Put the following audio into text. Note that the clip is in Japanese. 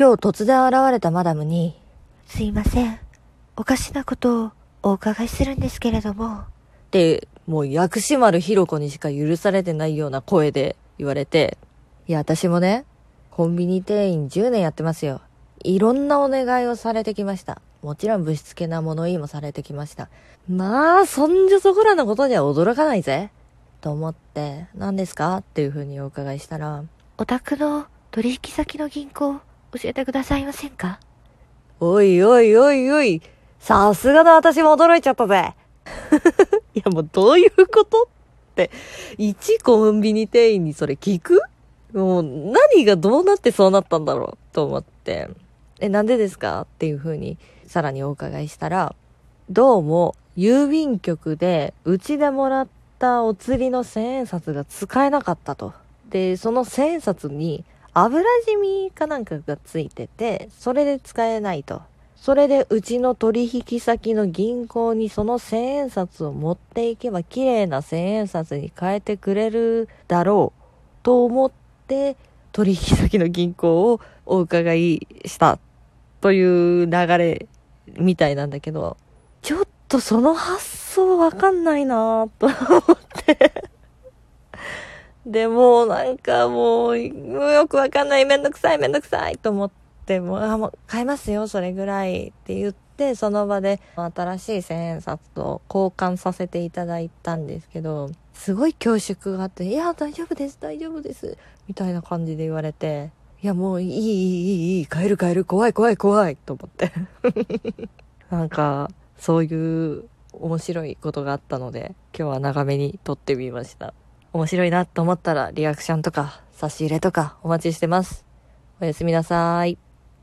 今日突然現れたマダムに、すいません。おかしなことをお伺いするんですけれども。って、もう薬師丸ひろ子にしか許されてないような声で言われて、いや、私もね、コンビニ店員10年やってますよ。いろんなお願いをされてきました。もちろん物質系な物言いもされてきました。まあ、そんじょそこらのことには驚かないぜ。と思って、何ですか？っていうふうにお伺いしたら、お宅の取引先の銀行教えてくださいませんか？おいおいおいおい、さすがの私も驚いちゃったぜ。いやもうどういうことって、一コンビニ店員にそれ聞く？もう何がどうなってそうなったんだろうと思って、え、なんでですか？っていうふうにさらにお伺いしたら、どうも郵便局でうちでもらったお釣りの千円札が使えなかったと。で、その千円札に油染みかなんかがついてて、それで使えないと。それでうちの取引先の銀行にその千円札を持っていけば綺麗な千円札に変えてくれるだろうと思って取引先の銀行をお伺いしたという流れみたいなんだけど、ちょっとその発想わかんないなぁと思っ。で、もうなんかもう、よくわかんない、めんどくさい、めんどくさいと思って、もう、あ、もう買いますよ、それぐらいって言って、その場で新しい千円札と交換させていただいたんですけど、すごい恐縮があって、いや、大丈夫です、大丈夫です、みたいな感じで言われて、いや、もういい、いい、いい、いい、買える、買える、怖い、怖い、怖い、と思って。なんか、そういう面白いことがあったので、今日は長めに撮ってみました。面白いなと思ったらリアクションとか差し入れとかお待ちしてます。おやすみなさい。